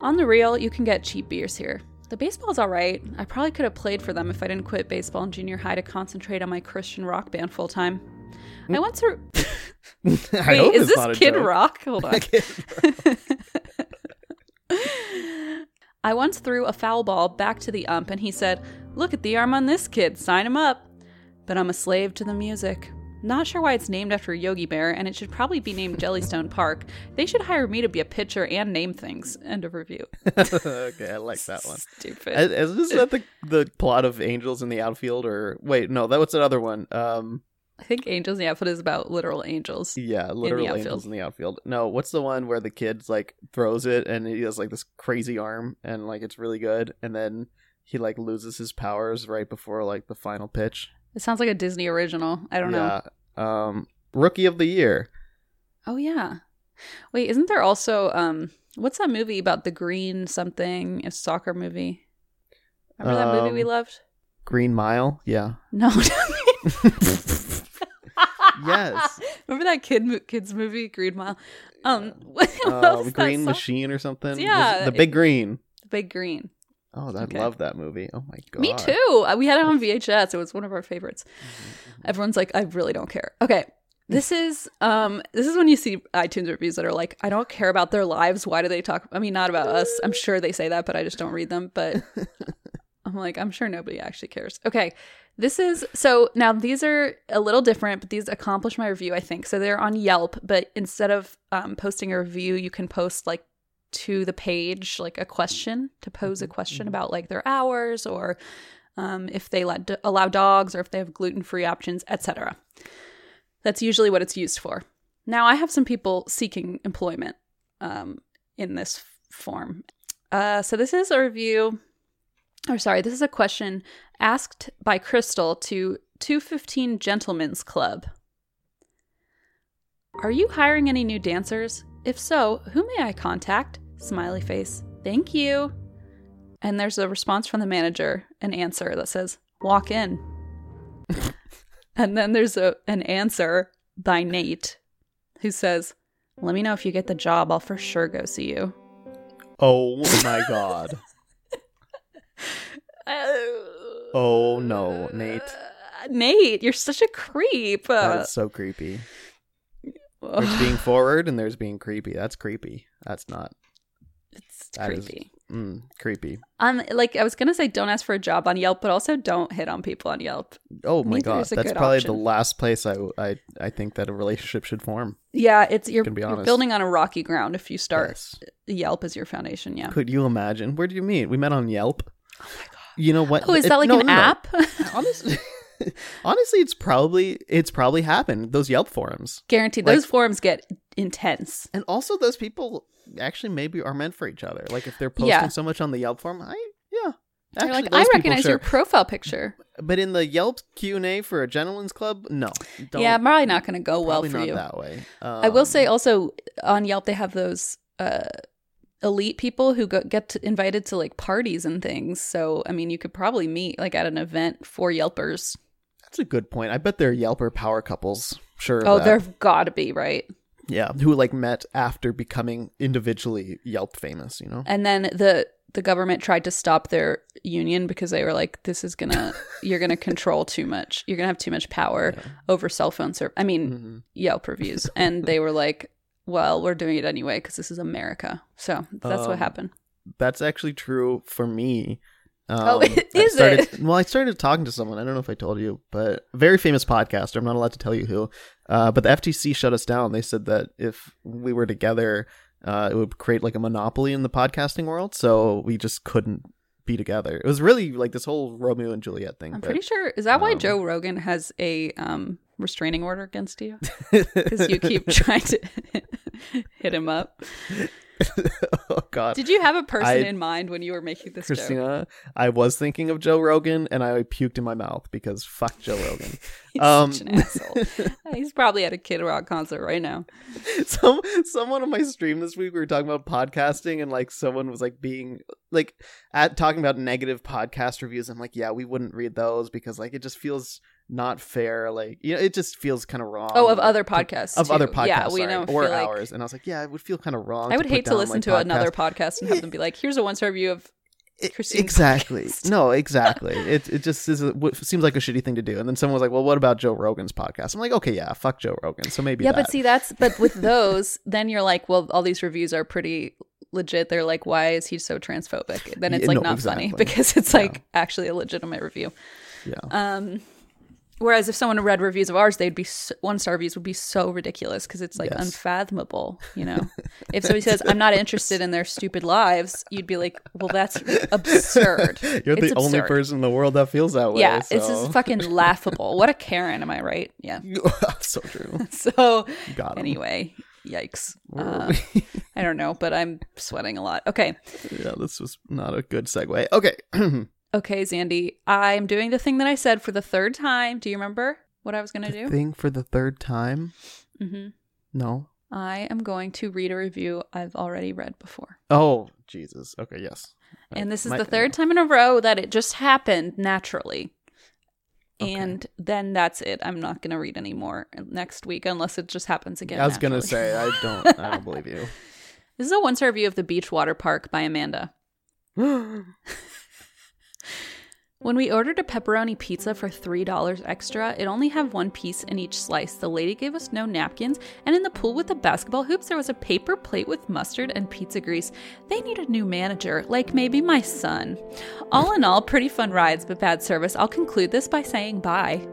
On the real, you can get cheap beers here. The baseball's alright. I probably could have played for them if I didn't quit baseball in junior high to concentrate on my Christian rock band full time. I through. I Wait, is this Kid joke. Rock? Hold on. I once threw a foul ball back to the ump and he said, Look at the arm on this kid, sign him up. But I'm a slave to the music. Not sure why it's named after Yogi Bear, and it should probably be named Jellystone Park. They should hire me to be a pitcher and name things. End of review. okay, I like that one. Stupid. Is, is this that the the plot of Angels in the Outfield, or wait, no, that was another one. Um, I think Angels in the Outfield is about literal angels. yeah, literal outfield. Angels in the Outfield. No, what's the one where the kid's like throws it and he has like this crazy arm and like it's really good, and then he like loses his powers right before like the final pitch. It sounds like a Disney original. I don't know. Yeah. Um, Rookie of the Year. Oh yeah. Wait, isn't there also um what's that movie about the green something? A soccer movie. Remember that movie we Um, loved? Green Mile. Yeah. No. Yes. Remember that kid mo- kids movie Green Mile? Um what, what Uh, was Green? Machine or something. Yeah, The Big Green. The Big Green. Oh, I Okay. love that movie. Oh my god. Me too. Uh, We had it on VHS. It was one of our favorites. Everyone's like, I really don't care. Okay. This is um this is when you see iTunes reviews that are like, I don't care about their lives. Why do they talk I mean not about us. I'm sure they say that, but I just don't read them. But I'm like, I'm sure nobody actually cares. Okay. This is so now these are a little different, but these accomplish my review, I think. So they're on Yelp, but instead of um, posting a review, you can post like to the page like a question to pose a question about like their hours or um, if they let do- allow dogs or if they have gluten-free options, etc. That's usually what it's used for. Now I have some people seeking employment um, in this form. Uh, so this is a review, or sorry, this is a question asked by Crystal to 215 Gentlemen's Club. Are you hiring any new dancers? If so, who may I contact? Smiley face. Thank you. And there's a response from the manager, an answer that says, Walk in. and then there's a, an answer by Nate who says, Let me know if you get the job. I'll for sure go see you. Oh my god. Oh no, Nate. Nate, you're such a creep. Uh, That's so creepy. There's being forward and there's being creepy. That's creepy. That's not. it's that is- creepy. mm, creepy. Um, like I was gonna say, don't ask for a job on Yelp, but also don't hit on people on Yelp. Oh my god, that's probably option. the last place I, I I think that a relationship should form. Yeah, it's you're, you're building on a rocky ground if you start Yes. Yelp as your foundation. Yeah. Could you imagine? Where did you meet? We met on Yelp. Oh my god. You know what? Oh, is that like no, an no, no. app? Honestly, honestly, it's probably it's probably happened. Those Yelp forums, Guaranteed. Like- Those forums get intense. and also those people actually maybe are meant for each other. Like if they're posting Yeah. so much on the Yelp forum, I yeah. Actually, like, I recognize sure. your profile picture. But in the Yelp Q and A for a gentleman's club, no. Don't, yeah, probably not going to go well for you. that way. I will Um, say also on Yelp they have those uh, elite people who go, get to, invited to like parties and things. So I mean, you could probably meet like at an event for Yelpers. that's a good point. I bet they're Yelper power couples. Sure. Oh, there've got to be right. yeah, who like met after becoming individually Yelp famous. You know. And then the the government tried to stop their union because they were like, "This is gonna you're gonna control too much. You're gonna have too much power over cell phone service. I mean, Mhm. Yelp reviews." And they were like, "Well, we're doing it anyway because this is America." So that's Um, what happened. That's actually true for me. Oh, Um, I is started, it? Well, I started talking to someone. I don't know if I told you, but a very famous podcaster. I'm not allowed to tell you who. Uh, but the FTC shut us down. They said that if we were together, uh, it would create like a monopoly in the podcasting world. So we just couldn't be together. It was really like this whole Romeo and Juliet thing. I'm but- pretty sure. Is that why um, Joe Rogan has a um, restraining order against you? Because you keep trying to hit him up. oh God. Did you have a person I- in mind when you were making this joke? Christina, I was thinking of Joe Rogan and I puked in my mouth because fuck Joe Rogan. He's Um, such an asshole. He's probably at a Kid Rock concert right now. Some someone on my stream this week we were talking about podcasting and like someone was like being like at talking about negative podcast reviews. I'm like, yeah, we wouldn't read those because like it just feels not fair. Like you know, it just feels kind of wrong. Oh, of other podcasts. of other podcasts, Yeah, we sorry, don't or feel like- ours. And I was like, yeah, it would feel kind of wrong. I would put hate to down listen my to another podcast. podcast and have them be like, "Here's a one-star review of." Christine's exactly. podcast. No, exactly. It it just is a, seems like a shitty thing to do. And then someone was like, "Well, what about Joe Rogan's podcast?" I'm like, "Okay, yeah, fuck Joe Rogan." So maybe Yeah, that. but see, that's but with those, then you're like, well, all these reviews are pretty legit. They're like, why is he so transphobic? Then it's Yeah, like no, not funny because it's like actually a legitimate review. yeah. Um, whereas if someone read reviews of ours, they'd be one star reviews would be so ridiculous because it's like Yes. unfathomable. You know, if somebody says I'm not interested in their stupid lives, you'd be like, well, that's absurd. You're the It's only person in the world that feels that way. Yeah, it's just fucking laughable. What a Karen, am I right? Yeah. so true. So Got anyway, yikes. Uh. I don't know, but I'm sweating a lot. Okay. yeah, this was not a good segue. Okay. Okay, Zandy, I'm doing the thing that I said for the third time. Do you remember what I was going to do? Thing for the third time? hmm No. I am going to read a review I've already read before. Oh, Jesus. Okay, yes. And this is My- the third time in a row that it just happened naturally. Okay. And then that's it. I'm not going to read anymore next week unless it just happens again. I was gonna say I don't. I don't believe you. This is a one star review of the Beach Water Park by Amanda. When we ordered a pepperoni pizza for $3 extra, it only had one piece in each slice. The lady gave us no napkins, and in the pool with the basketball hoops, there was a paper plate with mustard and pizza grease. They need a new manager, like maybe my son. All in all, pretty fun rides, but bad service. I'll conclude this by saying bye.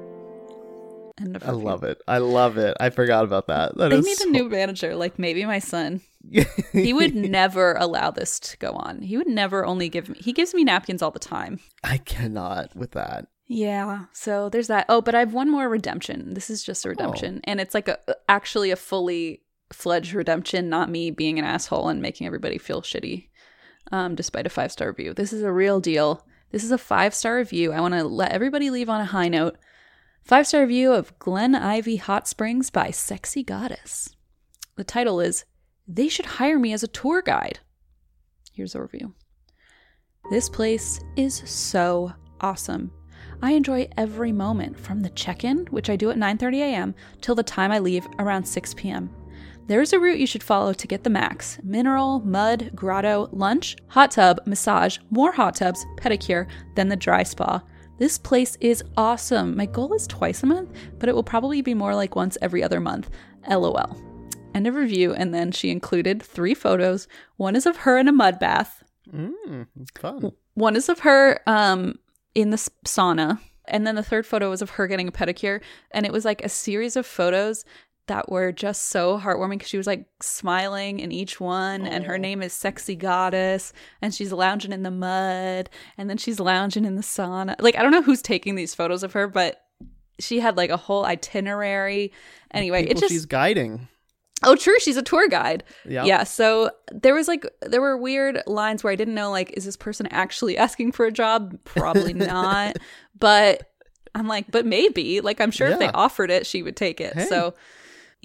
End of I review. love it. I love it. I forgot about that. That They is need so- a new manager, like maybe my son. he would never allow this to go on. He would never only give me. He gives me napkins all the time. I cannot with that. Yeah. So there's that. Oh, but I have one more redemption. This is just a redemption, and it's like a actually a fully fledged redemption, not me being an asshole and making everybody feel shitty, um, despite a five star review. This is a real deal. This is a five star review. I want to let everybody leave on a high note. Five star review of Glen Ivy Hot Springs by Sexy Goddess. The title is They Should Hire Me as a Tour Guide. Here's a review. This place is so awesome. I enjoy every moment from the check-in, which I do at 9:30 a.m., till the time I leave around 6 p.m. There is a route you should follow to get the max: mineral, mud, grotto, lunch, hot tub, massage, more hot tubs, pedicure, then the dry spa. This place is awesome. My goal is twice a month, but it will probably be more like once every other month. LOL. End of review, and then she included three photos. One is of her in a mud bath. Mm, fun. One is of her um in the sauna, and then the third photo was of her getting a pedicure, and it was like a series of photos that were just so heartwarming because she was like smiling in each one, and her oh. name is Sexy Goddess, and she's lounging in the mud, and then she's lounging in the sauna. Like I don't know who's taking these photos of her, but she had like a whole itinerary. Anyway, People it just she's guiding. oh true, she's a tour guide. Yeah. Yeah, so there was like there were weird lines where I didn't know like is this person actually asking for a job? Probably not. but I'm like, but maybe. Like I'm sure if they offered it, she would take it. Hey. So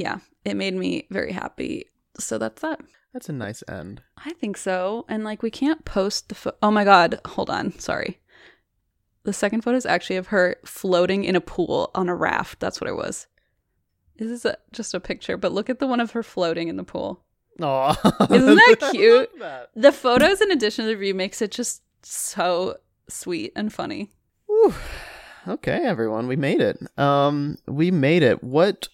yeah, it made me very happy. So that's that. That's a nice end. I think so. And like we can't post the pho- Oh my god, hold on. Sorry. The second photo is actually of her floating in a pool on a raft. That's what it was. This is a, just a picture, but look at the one of her floating in the pool. Aw. Isn't that cute? that. The photos, in addition to the review, makes it just so sweet and funny. Okay, everyone, we made it. Um, we made it. What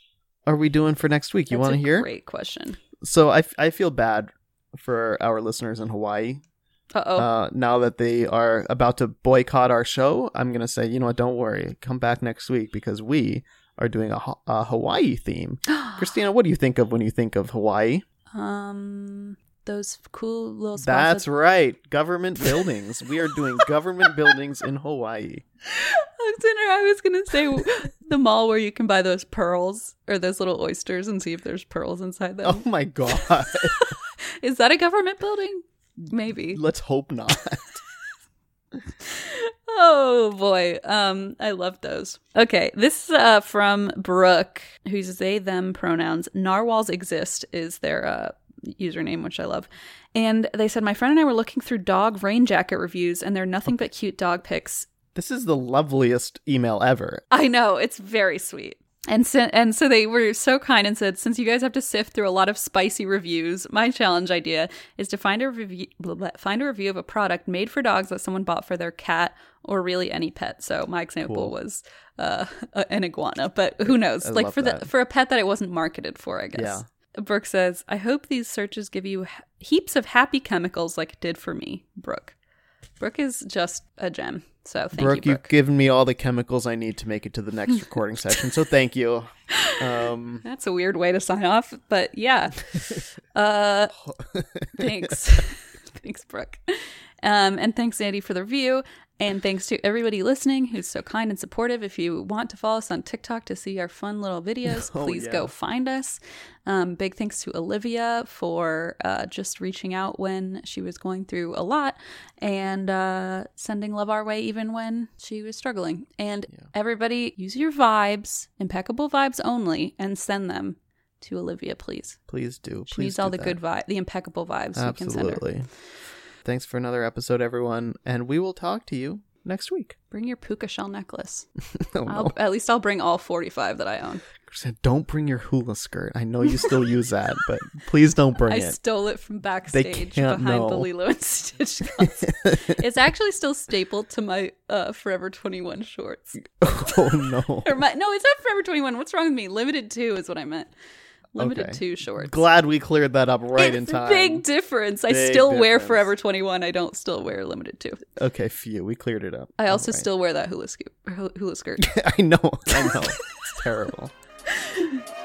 are we doing for next week? You want to hear? Great question. So I, I feel bad for our listeners in Hawaii. Uh oh. Uh, now that they are about to boycott our show, I'm gonna say, you know what? Don't worry. Come back next week because we are doing a, a Hawaii theme. Christina, what do you think of when you think of Hawaii? um, those cool little spots. That's that- right, government buildings. we are doing government buildings in Hawaii. Alexander, I was gonna say the mall where you can buy those pearls or those little oysters and see if there's pearls inside them. Oh my god. Is that a government building? Maybe. Let's hope not. Oh boy. Um, I love those. Okay, this is uh from Brooke, who uses they them pronouns. Narwhals exist is their uh username, which I love. And they said my friend and I were looking through dog rain jacket reviews, and they're nothing but cute dog pics. This is the loveliest email ever. I know it's very sweet. And so, and so they were so kind and said, since you guys have to sift through a lot of spicy reviews, my challenge idea is to find a review, find a review of a product made for dogs that someone bought for their cat or really any pet. So my example Cool. was uh, an iguana, but who knows? I like for the for a pet that it wasn't marketed for, I guess. Brooke says, I hope these searches give you heaps of happy chemicals like it did for me, Brooke. Brooke is just a gem. So thank Brooke, you, you've given me all the chemicals I need to make it to the next recording session, so thank you. Um, That's a weird way to sign off, but yeah. Uh, thanks. thanks, Brooke. Um, and thanks, Andy, for the review. And thanks to everybody listening who's so kind and supportive. If you want to follow us on TikTok to see our fun little videos, Oh, please yeah. go find us. Um, big thanks to Olivia for uh, just reaching out when she was going through a lot and uh, sending love our way even when she was struggling. And everybody, use your vibes, impeccable vibes only, and send them to Olivia, please. please do. She Please needs all the that. good vibe, the impeccable vibes you can send her. Thanks for another episode, everyone, and we will talk to you next week. Bring your puka shell necklace. Oh, I'll, no. At least I'll bring all 45 that I own. Don't bring your hula skirt. I know you still use that, but please don't bring I it. I stole it from backstage behind the. Lilo and Stitch concert. it's actually still stapled to my uh, Forever 21 shorts. oh no. Or my, no, it's not Forever 21. What's wrong with me? Limited 2 is what I meant. Limited Okay. 2 shorts. Glad we cleared that up right in it's time. a big difference. I Big still wear. Forever 21. I don't still wear Limited 2. Okay, phew, we cleared it up. I also right. still wear that hula, scoop, hula skirt. I know, I know. it's terrible.